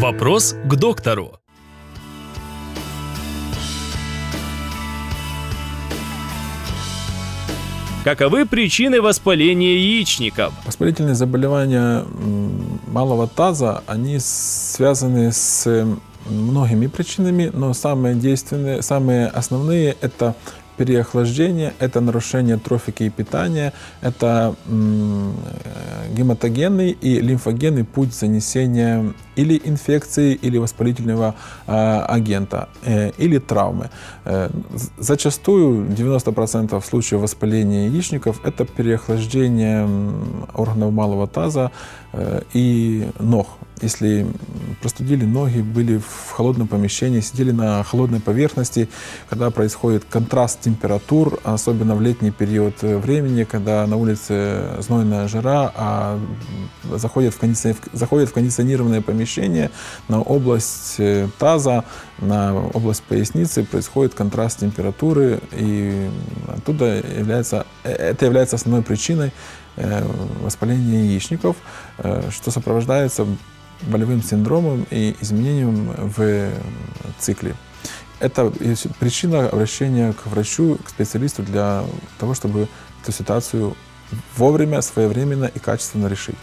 Вопрос к доктору. Каковы причины воспаления яичников? Воспалительные заболевания малого таза, они связаны с многими причинами, но самые действенные, самые основные – это переохлаждение, это нарушение трофики и питания, это гематогенный и лимфогенный путь занесения или инфекции, или воспалительного э, агента, э, или травмы. Э, зачастую 90% случаев воспаления яичников это переохлаждение органов малого таза э, и ног. Если простудили ноги, были в холодном помещении, сидели на холодной поверхности, когда происходит контраст температур, особенно в летний период времени, когда на улице знойная жара, а заходят в, кондиционер, заходят в кондиционированное помещение, на область э, таза, на область поясницы происходит контраст температуры, и оттуда является, э, это является основной причиной э, воспаления яичников, что сопровождается болевым синдромом и изменением в цикле. Это причина обращения к врачу, к специалисту для того, чтобы эту ситуацию вовремя, своевременно и качественно решить.